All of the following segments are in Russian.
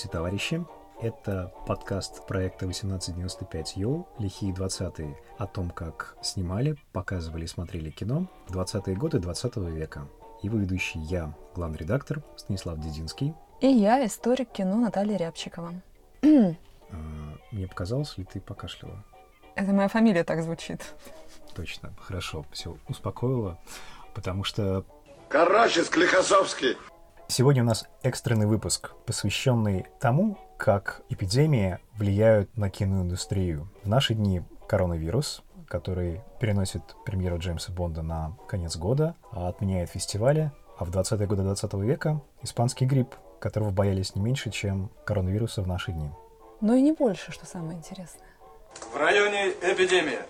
Здравствуйте, товарищи! Это подкаст проекта 1895 Йоу, лихие 20-е, о том, как снимали, показывали и смотрели кино в 20-е годы 20 века. Его ведущий я, главный редактор Станислав Дединский. И я, историк кино Наталья Рябчикова. А, мне показалось, ли ты покашляла? Это моя фамилия так звучит. Точно, хорошо, все, успокоила, потому что... Короче, Склихосовский! Сегодня у нас экстренный выпуск, посвященный тому, как эпидемии влияют на киноиндустрию. В наши дни коронавирус, который переносит премьеру Джеймса Бонда на конец года, а отменяет фестивали, а в 20-е годы 20 века испанский грипп, которого боялись не меньше, чем коронавируса в наши дни. Но и не больше, что самое интересное. В районе эпидемия.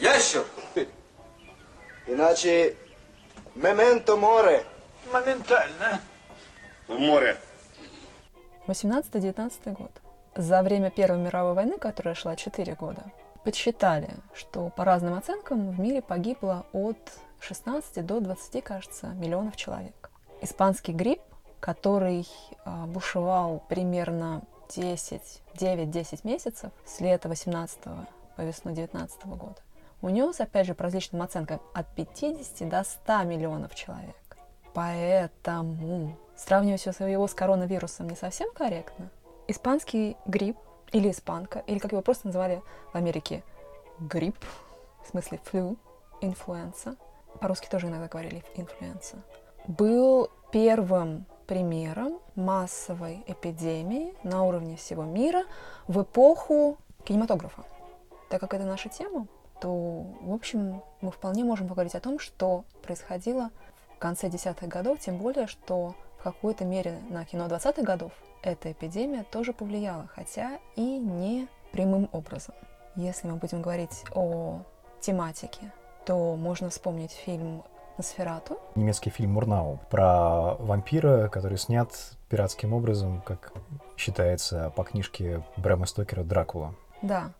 Ящер! Иначе мементо море. Моментально. В море. 18-19 год. За время Первой мировой войны, которая шла 4 года, подсчитали, что по разным оценкам в мире погибло от 16 до 20, кажется, миллионов человек. Испанский грипп, который а, бушевал примерно 10, 9-10 месяцев с лета 18 по весну 19 года, унес, опять же, по различным оценкам, от 50 до 100 миллионов человек. Поэтому сравнивать его с коронавирусом не совсем корректно. Испанский грипп или испанка, или как его просто называли в Америке, грипп, в смысле flu, influenza, по-русски тоже иногда говорили инфлюенса, был первым примером массовой эпидемии на уровне всего мира в эпоху кинематографа. Так как это наша тема, то, в общем, мы вполне можем поговорить о том, что происходило конце десятых годов, тем более, что в какой-то мере на кино 20-х годов эта эпидемия тоже повлияла, хотя и не прямым образом. Если мы будем говорить о тематике, то можно вспомнить фильм «Носферату». Немецкий фильм «Мурнау» про вампира, который снят пиратским образом, как считается по книжке Брэма Стокера «Дракула». Да,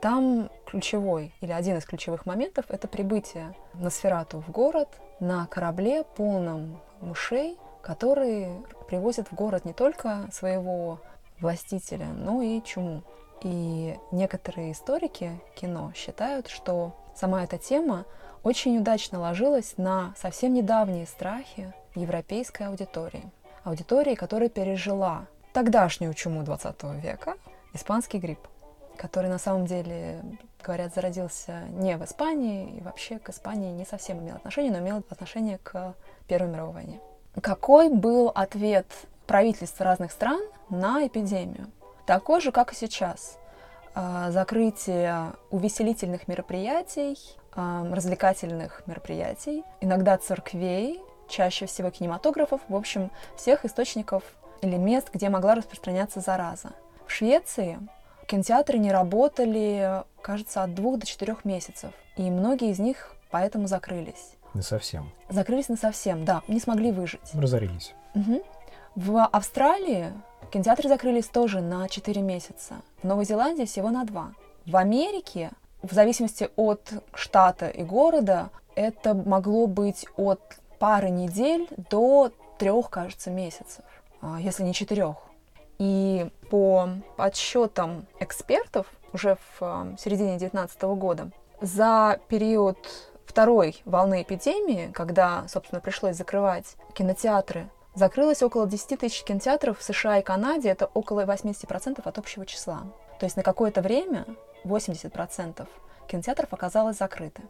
там ключевой или один из ключевых моментов — это прибытие Носферату в город на корабле, полном мышей, которые привозят в город не только своего властителя, но и чуму. И некоторые историки кино считают, что сама эта тема очень удачно ложилась на совсем недавние страхи европейской аудитории. Аудитории, которая пережила тогдашнюю чуму 20 века, испанский грипп который на самом деле, говорят, зародился не в Испании, и вообще к Испании не совсем имел отношение, но имел отношение к Первой мировой войне. Какой был ответ правительств разных стран на эпидемию? Такой же, как и сейчас. А, закрытие увеселительных мероприятий, а, развлекательных мероприятий, иногда церквей, чаще всего кинематографов, в общем, всех источников или мест, где могла распространяться зараза. В Швеции Кинотеатры не работали, кажется, от двух до четырех месяцев. И многие из них поэтому закрылись. Не совсем. Закрылись на совсем, да, не смогли выжить. Разорились. Угу. В Австралии кинотеатры закрылись тоже на 4 месяца. В Новой Зеландии всего на 2. В Америке, в зависимости от штата и города, это могло быть от пары недель до трех, кажется, месяцев, а, если не четырех. И по подсчетам экспертов уже в э, середине 2019 года, за период второй волны эпидемии, когда, собственно, пришлось закрывать кинотеатры, закрылось около 10 тысяч кинотеатров в США и Канаде, это около 80% от общего числа. То есть на какое-то время 80% кинотеатров оказалось закрыты.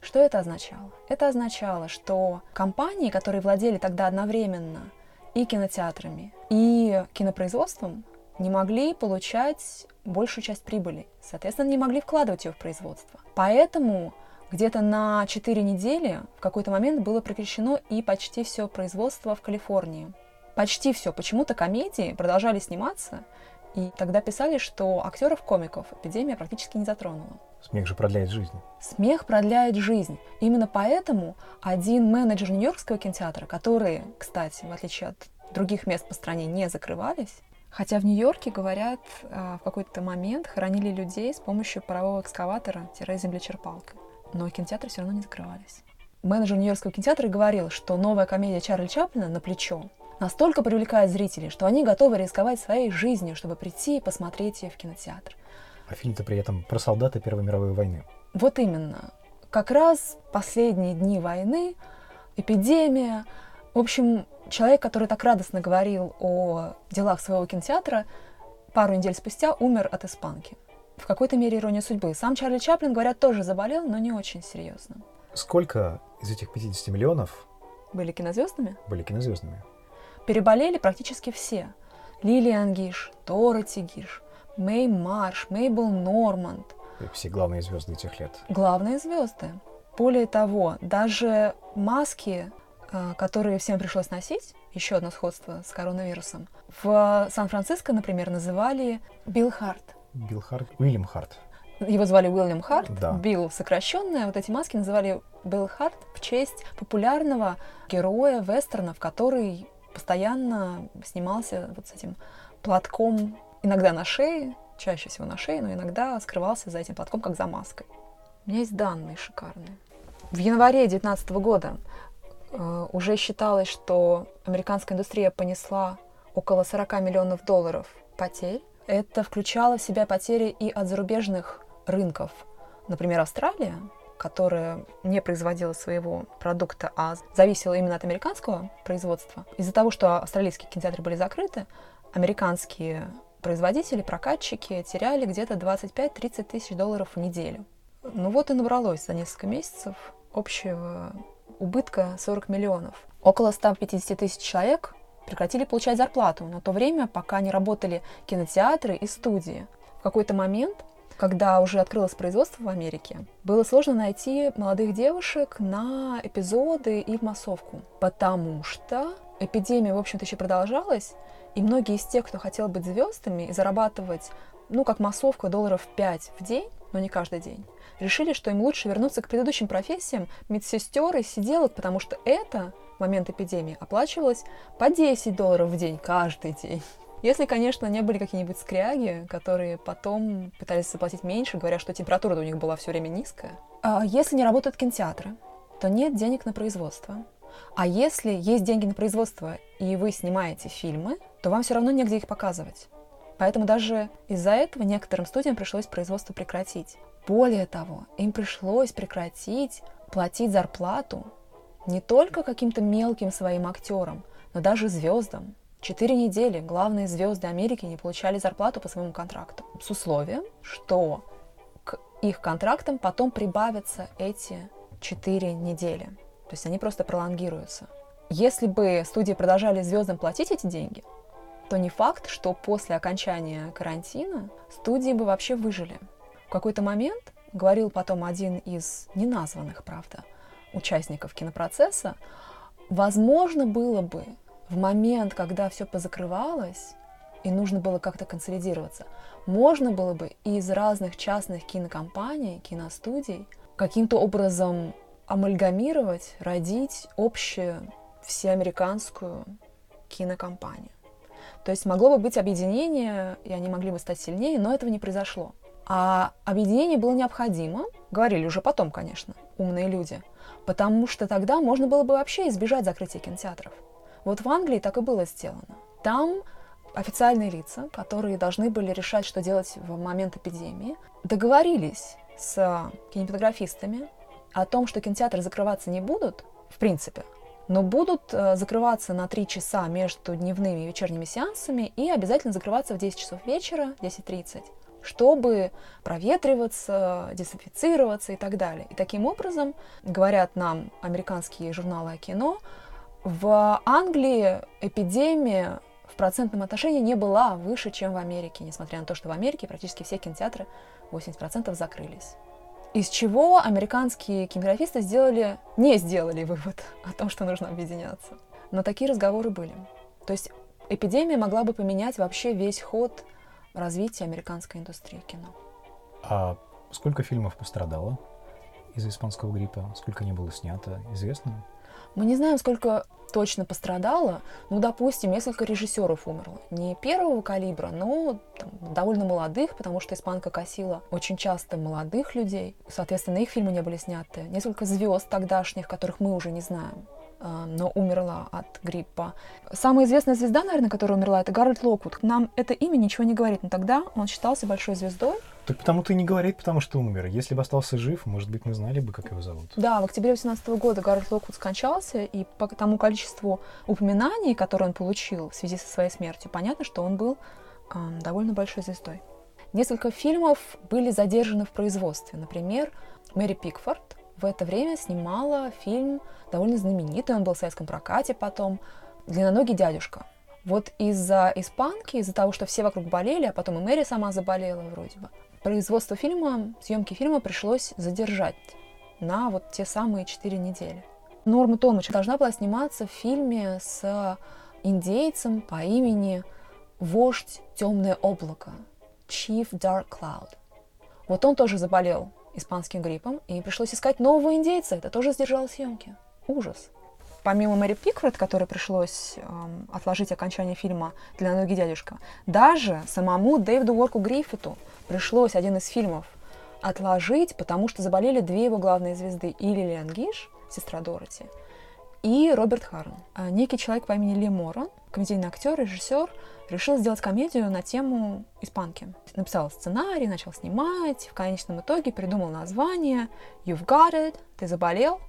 Что это означало? Это означало, что компании, которые владели тогда одновременно и кинотеатрами, и кинопроизводством не могли получать большую часть прибыли. Соответственно, не могли вкладывать ее в производство. Поэтому где-то на 4 недели в какой-то момент было прекращено и почти все производство в Калифорнии. Почти все. Почему-то комедии продолжали сниматься, и тогда писали, что актеров-комиков эпидемия практически не затронула. Смех же продляет жизнь. Смех продляет жизнь. Именно поэтому один менеджер Нью-Йоркского кинотеатра, которые, кстати, в отличие от других мест по стране, не закрывались, хотя в Нью-Йорке, говорят, а, в какой-то момент хоронили людей с помощью парового экскаватора-землечерпалкой. Но кинотеатры все равно не закрывались. Менеджер Нью-Йоркского кинотеатра говорил, что новая комедия Чарли Чаплина «На плечо» настолько привлекает зрителей, что они готовы рисковать своей жизнью, чтобы прийти и посмотреть ее в кинотеатр. А фильм-то при этом про солдата Первой мировой войны. Вот именно. Как раз последние дни войны, эпидемия. В общем, человек, который так радостно говорил о делах своего кинотеатра, пару недель спустя умер от испанки. В какой-то мере ирония судьбы. Сам Чарли Чаплин, говорят, тоже заболел, но не очень серьезно. Сколько из этих 50 миллионов Были кинозвездами? были кинозвездами? Переболели практически все. Лилиан Гиш, Дороти Гиш, Мэй Марш, Мейбл Норманд. Все главные звезды этих лет. Главные звезды. Более того, даже маски, э, которые всем пришлось носить, еще одно сходство с коронавирусом, в Сан-Франциско, например, называли Билл Харт. Билл Харт, Уильям Харт. Его звали Уильям Харт, Да. Билл сокращенное. Вот эти маски называли Билл Харт в честь популярного героя вестернов, который постоянно снимался вот с этим платком, иногда на шее, чаще всего на шее, но иногда скрывался за этим платком, как за маской. У меня есть данные шикарные. В январе 2019 года э, уже считалось, что американская индустрия понесла около 40 миллионов долларов потерь. Это включало в себя потери и от зарубежных рынков. Например, Австралия, которая не производила своего продукта, а зависела именно от американского производства. Из-за того, что австралийские кинотеатры были закрыты, американские производители, прокатчики теряли где-то 25-30 тысяч долларов в неделю. Ну вот и набралось за несколько месяцев общего убытка 40 миллионов. Около 150 тысяч человек прекратили получать зарплату на то время, пока не работали кинотеатры и студии. В какой-то момент, когда уже открылось производство в Америке, было сложно найти молодых девушек на эпизоды и в массовку, потому что эпидемия, в общем-то, еще продолжалась, и многие из тех, кто хотел быть звездами и зарабатывать, ну, как массовка, долларов 5 в день, но не каждый день, решили, что им лучше вернуться к предыдущим профессиям медсестер и сиделок, потому что это в момент эпидемии оплачивалось по 10 долларов в день каждый день. Если, конечно, не были какие-нибудь скряги, которые потом пытались заплатить меньше, говоря, что температура у них была все время низкая. А если не работают кинотеатры, то нет денег на производство. А если есть деньги на производство, и вы снимаете фильмы, то вам все равно негде их показывать. Поэтому даже из-за этого некоторым студиям пришлось производство прекратить. Более того, им пришлось прекратить платить зарплату не только каким-то мелким своим актерам, но даже звездам. Четыре недели главные звезды Америки не получали зарплату по своему контракту. С условием, что к их контрактам потом прибавятся эти четыре недели. То есть они просто пролонгируются. Если бы студии продолжали звездам платить эти деньги, то не факт, что после окончания карантина студии бы вообще выжили. В какой-то момент, говорил потом один из неназванных, правда, участников кинопроцесса, возможно было бы в момент, когда все позакрывалось, и нужно было как-то консолидироваться, можно было бы из разных частных кинокомпаний, киностудий каким-то образом амальгамировать, родить общую всеамериканскую кинокомпанию. То есть могло бы быть объединение, и они могли бы стать сильнее, но этого не произошло. А объединение было необходимо, говорили уже потом, конечно, умные люди, потому что тогда можно было бы вообще избежать закрытия кинотеатров. Вот в Англии так и было сделано. Там официальные лица, которые должны были решать, что делать в момент эпидемии, договорились с кинематографистами о том, что кинотеатры закрываться не будут, в принципе, но будут э, закрываться на 3 часа между дневными и вечерними сеансами и обязательно закрываться в 10 часов вечера, 10.30, чтобы проветриваться, дезинфицироваться и так далее. И таким образом, говорят нам американские журналы о кино, в Англии эпидемия в процентном отношении не была выше, чем в Америке, несмотря на то, что в Америке практически все кинотеатры 80% закрылись. Из чего американские кинематографисты сделали, не сделали вывод о том, что нужно объединяться. Но такие разговоры были. То есть эпидемия могла бы поменять вообще весь ход развития американской индустрии кино. А сколько фильмов пострадало из-за испанского гриппа? Сколько не было снято? Известно? Мы не знаем, сколько точно пострадало. Ну, допустим, несколько режиссеров умерло. Не первого калибра, но там, довольно молодых, потому что испанка косила очень часто молодых людей. Соответственно, их фильмы не были сняты. Несколько звезд тогдашних, которых мы уже не знаем. Э, но умерла от гриппа. Самая известная звезда, наверное, которая умерла, это Гарольд Локвуд. Нам это имя ничего не говорит, но тогда он считался большой звездой. Так потому-то и не говорит, потому что умер. Если бы остался жив, может быть, мы знали бы, как его зовут. Да, в октябре 18 года Гарольд Локвуд скончался, и по тому количеству упоминаний, которые он получил в связи со своей смертью, понятно, что он был э, довольно большой звездой. Несколько фильмов были задержаны в производстве. Например, Мэри Пикфорд в это время снимала фильм довольно знаменитый, он был в советском прокате потом, «Длинноногий дядюшка». Вот из-за испанки, из-за того, что все вокруг болели, а потом и Мэри сама заболела вроде бы, производство фильма, съемки фильма пришлось задержать на вот те самые четыре недели. Норма Томыч должна была сниматься в фильме с индейцем по имени Вождь Темное облако, Chief Dark Cloud. Вот он тоже заболел испанским гриппом, и пришлось искать нового индейца. Это тоже сдержало съемки. Ужас. Помимо Мэри Пикфорд, которой пришлось эм, отложить окончание фильма «Для ноги дядюшка», даже самому Дэвиду Уорку Гриффиту пришлось один из фильмов отложить, потому что заболели две его главные звезды. И Лилиан Гиш, сестра Дороти, и Роберт Харн. А некий человек по имени Ли Морон, комедийный актер, режиссер, решил сделать комедию на тему испанки. Написал сценарий, начал снимать, в конечном итоге придумал название «You've got it», «Ты заболел»,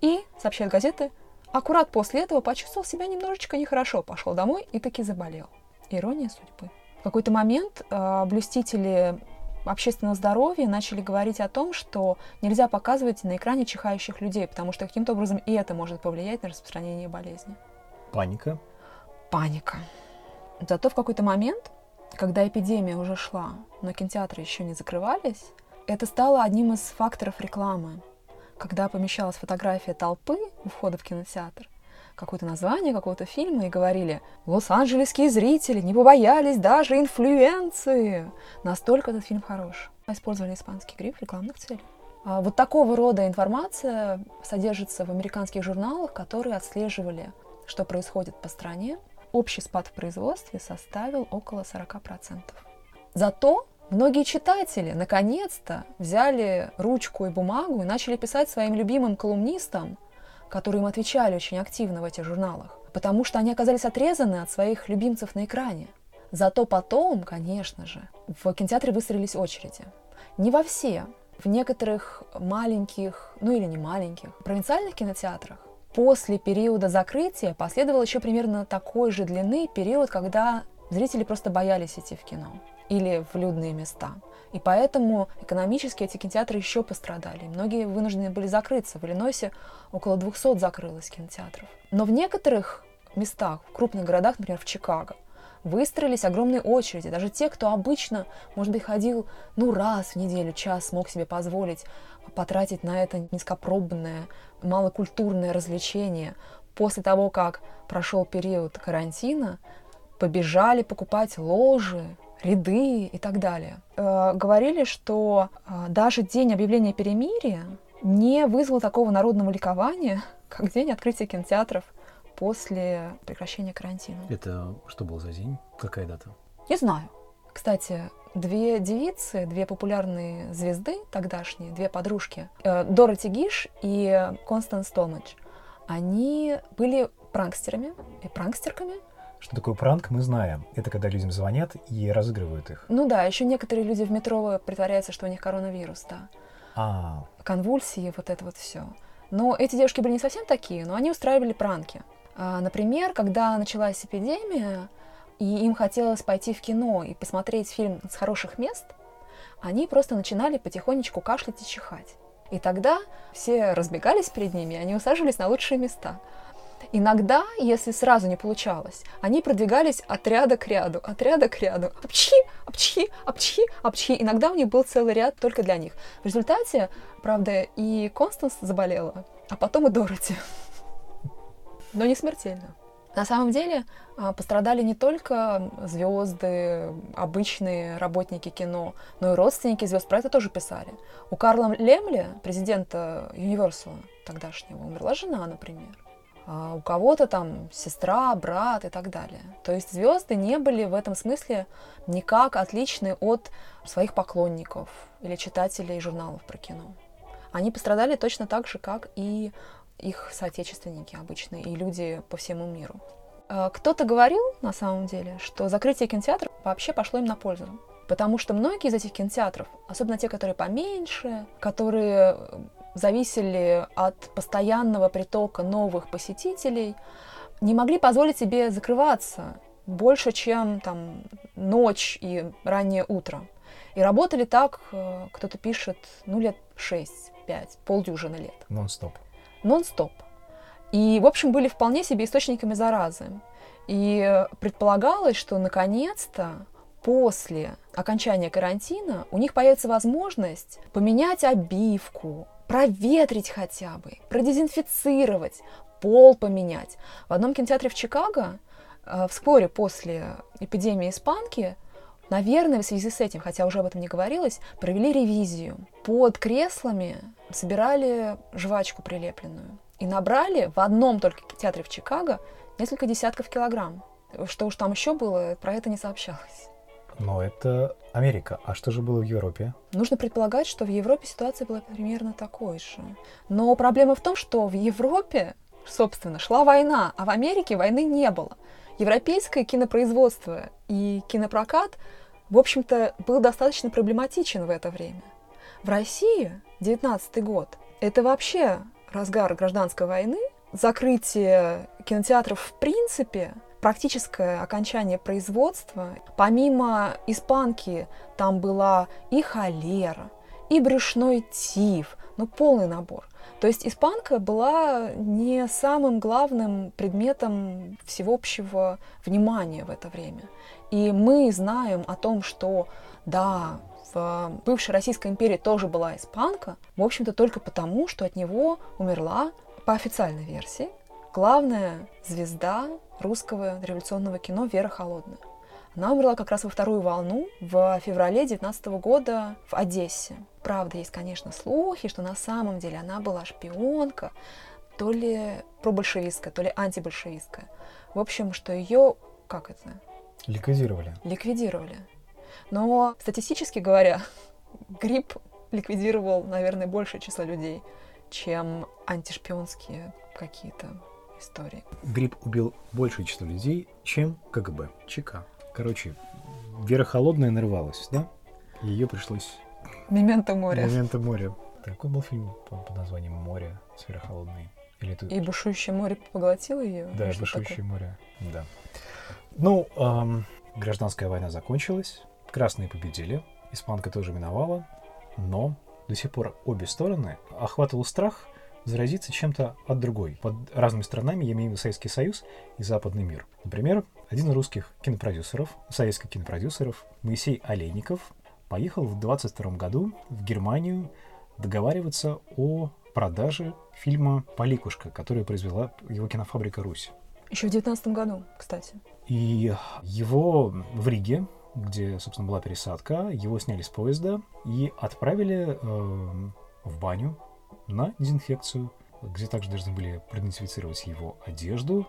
и, сообщают газеты, аккурат после этого почувствовал себя немножечко нехорошо, пошел домой и таки заболел. Ирония судьбы. В какой-то момент э, блюстители общественного здоровья начали говорить о том, что нельзя показывать на экране чихающих людей, потому что каким-то образом и это может повлиять на распространение болезни. Паника. Паника. Зато в какой-то момент, когда эпидемия уже шла, но кинотеатры еще не закрывались, это стало одним из факторов рекламы. Когда помещалась фотография толпы у входа в кинотеатр, какое-то название какого-то фильма и говорили «Лос-Анджелесские зрители не побоялись даже инфлюенции». Настолько этот фильм хорош. Использовали испанский гриф в рекламных целях. А вот такого рода информация содержится в американских журналах, которые отслеживали, что происходит по стране, общий спад в производстве составил около 40%. Зато многие читатели наконец-то взяли ручку и бумагу и начали писать своим любимым колумнистам, которые им отвечали очень активно в этих журналах, потому что они оказались отрезаны от своих любимцев на экране. Зато потом, конечно же, в кинотеатре выстроились очереди. Не во все. В некоторых маленьких, ну или не маленьких, провинциальных кинотеатрах После периода закрытия последовал еще примерно такой же длины период, когда зрители просто боялись идти в кино или в людные места. И поэтому экономически эти кинотеатры еще пострадали. Многие вынуждены были закрыться. В Иллинойсе около 200 закрылось кинотеатров. Но в некоторых местах, в крупных городах, например, в Чикаго, выстроились огромные очереди. Даже те, кто обычно, может быть, ходил ну раз в неделю, час, мог себе позволить потратить на это низкопробное, малокультурное развлечение после того, как прошел период карантина, побежали покупать ложи, ряды и так далее. Э, говорили, что э, даже день объявления перемирия не вызвал такого народного ликования, как день открытия кинотеатров после прекращения карантина. Это что был за день? Какая дата? Не знаю. Кстати, две девицы, две популярные звезды тогдашние, две подружки, э, Дороти Гиш и Констанс Томач, они были пранкстерами и пранкстерками. Что такое пранк, мы знаем. Это когда людям звонят и разыгрывают их. Ну да, еще некоторые люди в метро притворяются, что у них коронавирус, да. А. Конвульсии, вот это вот все. Но эти девушки были не совсем такие, но они устраивали пранки. А, например, когда началась эпидемия, и им хотелось пойти в кино и посмотреть фильм с хороших мест, они просто начинали потихонечку кашлять и чихать. И тогда все разбегались перед ними, они усаживались на лучшие места. Иногда, если сразу не получалось, они продвигались от ряда к ряду, от ряда к ряду. Апчхи, апчхи, апчхи, апчхи. Иногда у них был целый ряд только для них. В результате, правда, и Констанс заболела, а потом и Дороти. Но не смертельно. На самом деле а, пострадали не только звезды, обычные работники кино, но и родственники звезд. Про это тоже писали. У Карла Лемли, президента Universal тогдашнего, умерла жена, например. А у кого-то там сестра, брат и так далее. То есть звезды не были в этом смысле никак отличны от своих поклонников или читателей журналов про кино. Они пострадали точно так же, как и их соотечественники обычные и люди по всему миру. Э, Кто-то говорил, на самом деле, что закрытие кинотеатров вообще пошло им на пользу. Потому что многие из этих кинотеатров, особенно те, которые поменьше, которые э, зависели от постоянного притока новых посетителей, не могли позволить себе закрываться больше, чем там ночь и раннее утро. И работали так, э, кто-то пишет, ну, лет 6-5, полдюжины лет. Нон-стоп. Нон-стоп. И, в общем, были вполне себе источниками заразы. И предполагалось, что наконец-то после окончания карантина у них появится возможность поменять обивку, проветрить хотя бы, продезинфицировать, пол поменять. В одном кинотеатре в Чикаго э, вскоре после эпидемии испанки, наверное, в связи с этим, хотя уже об этом не говорилось, провели ревизию. Под креслами собирали жвачку прилепленную и набрали в одном только театре в Чикаго несколько десятков килограмм. Что уж там еще было, про это не сообщалось. Но это Америка. А что же было в Европе? Нужно предполагать, что в Европе ситуация была примерно такой же. Но проблема в том, что в Европе, собственно, шла война, а в Америке войны не было. Европейское кинопроизводство и кинопрокат, в общем-то, был достаточно проблематичен в это время. В России 19 год – это вообще разгар гражданской войны, закрытие кинотеатров в принципе, практическое окончание производства. Помимо испанки там была и холера, и брюшной тиф, ну полный набор. То есть испанка была не самым главным предметом всеобщего внимания в это время. И мы знаем о том, что да, в бывшей Российской империи тоже была испанка, в общем-то только потому, что от него умерла, по официальной версии, главная звезда русского революционного кино Вера Холодная. Она умерла как раз во вторую волну в феврале 19 года в Одессе. Правда, есть, конечно, слухи, что на самом деле она была шпионка, то ли пробольшевистская, то ли антибольшевистская. В общем, что ее, как это, Ликвидировали. ликвидировали. Но статистически говоря, грипп ликвидировал, наверное, большее число людей, чем антишпионские какие-то истории. Грипп убил большее число людей, чем КГБ, ЧК. Короче, Вера Холодная нарывалась, да? Ее пришлось... Мементо моря. Моменты моря. Какой был фильм по- под названием «Море» с Верой Холодной? Или это... И бушующее море поглотило ее? Да, что «Бушующее такое? море». Да. Ну, ам, гражданская война закончилась, красные победили, испанка тоже миновала, но до сих пор обе стороны охватывал страх заразиться чем-то от другой. Под разными странами я имею в виду Советский Союз и Западный мир. Например, один из русских кинопродюсеров, советских кинопродюсеров, Моисей Олейников, поехал в 22 году в Германию договариваться о продаже фильма «Поликушка», который произвела его кинофабрика «Русь». Еще в девятнадцатом году, кстати. И его в Риге, где, собственно, была пересадка, его сняли с поезда и отправили э, в баню на дезинфекцию, где также должны были продезинфицировать его одежду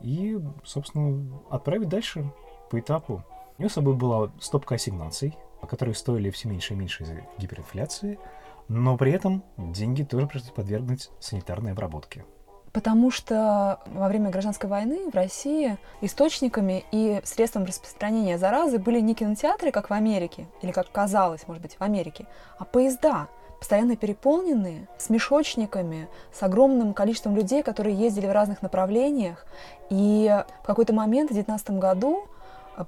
и, собственно, отправить дальше по этапу. У него с собой была стопка ассигнаций, которые стоили все меньше и меньше из-за гиперинфляции, но при этом деньги тоже пришлось подвергнуть санитарной обработке. Потому что во время гражданской войны в России источниками и средством распространения заразы были не кинотеатры, как в Америке, или как казалось, может быть, в Америке, а поезда, постоянно переполненные, с мешочниками, с огромным количеством людей, которые ездили в разных направлениях. И в какой-то момент в 2019 году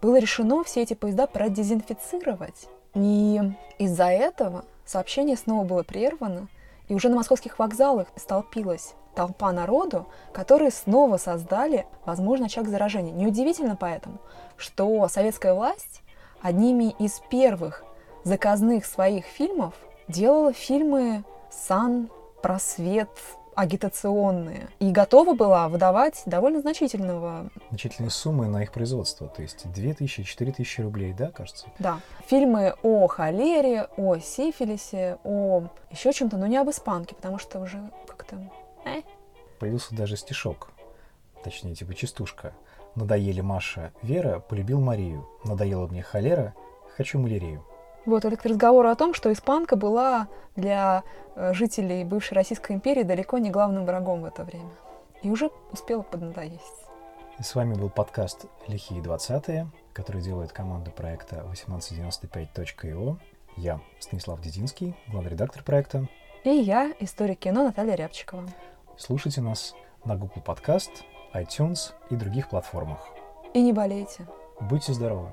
было решено все эти поезда продезинфицировать. И из-за этого сообщение снова было прервано, и уже на московских вокзалах столпилась толпа народу, которые снова создали, возможно, очаг заражения. Неудивительно поэтому, что советская власть одними из первых заказных своих фильмов делала фильмы сан, просвет, агитационные. И готова была выдавать довольно значительного, Значительные суммы на их производство, то есть 2000-4000 рублей, да, кажется? да, фильмы о холере, о сифилисе, о еще чем-то, но не об испанке, потому что уже как-то... э, Появился даже стишок, точнее, типа частушка. Надоели Маша, Вера, полюбил Марию. Надоела мне холера, хочу малярию. Вот, это к разговору о том, что испанка была для э, жителей бывшей Российской империи далеко не главным врагом в это время. И уже успела поднадоесть. С вами был подкаст «Лихие 20 который делает команда проекта 1895.io. Я Станислав Дединский, главный редактор проекта. И я, историк кино Наталья Рябчикова. Слушайте нас на Google Podcast, iTunes и других платформах. И не болейте. Будьте здоровы!